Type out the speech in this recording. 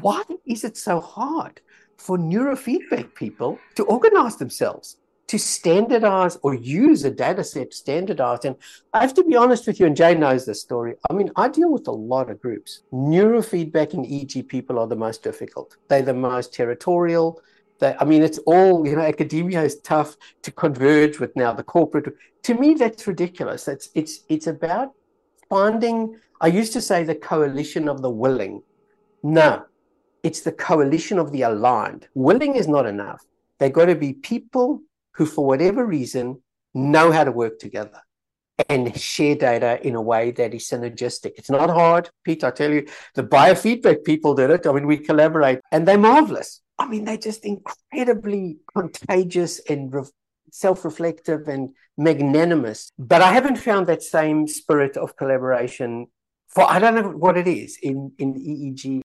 why is it so hard for neurofeedback people to organize themselves? to standardize or use a data set standardized. And I have to be honest with you, and Jay knows this story. I mean, I deal with a lot of groups. Neurofeedback and EEG people are the most difficult. They're the most territorial. They, I mean, it's all, you know, academia is tough to converge with now the corporate. To me, that's ridiculous. It's it's it's about finding, I used to say the coalition of the willing. No, it's the coalition of the aligned. Willing is not enough. They've got to be people who, for whatever reason, know how to work together and share data in a way that is synergistic. It's not hard, Pete. I tell you, the biofeedback people did it. I mean, we collaborate and they're marvelous. I mean, they're just incredibly contagious and re- self reflective and magnanimous. But I haven't found that same spirit of collaboration for, I don't know what it is in, in EEG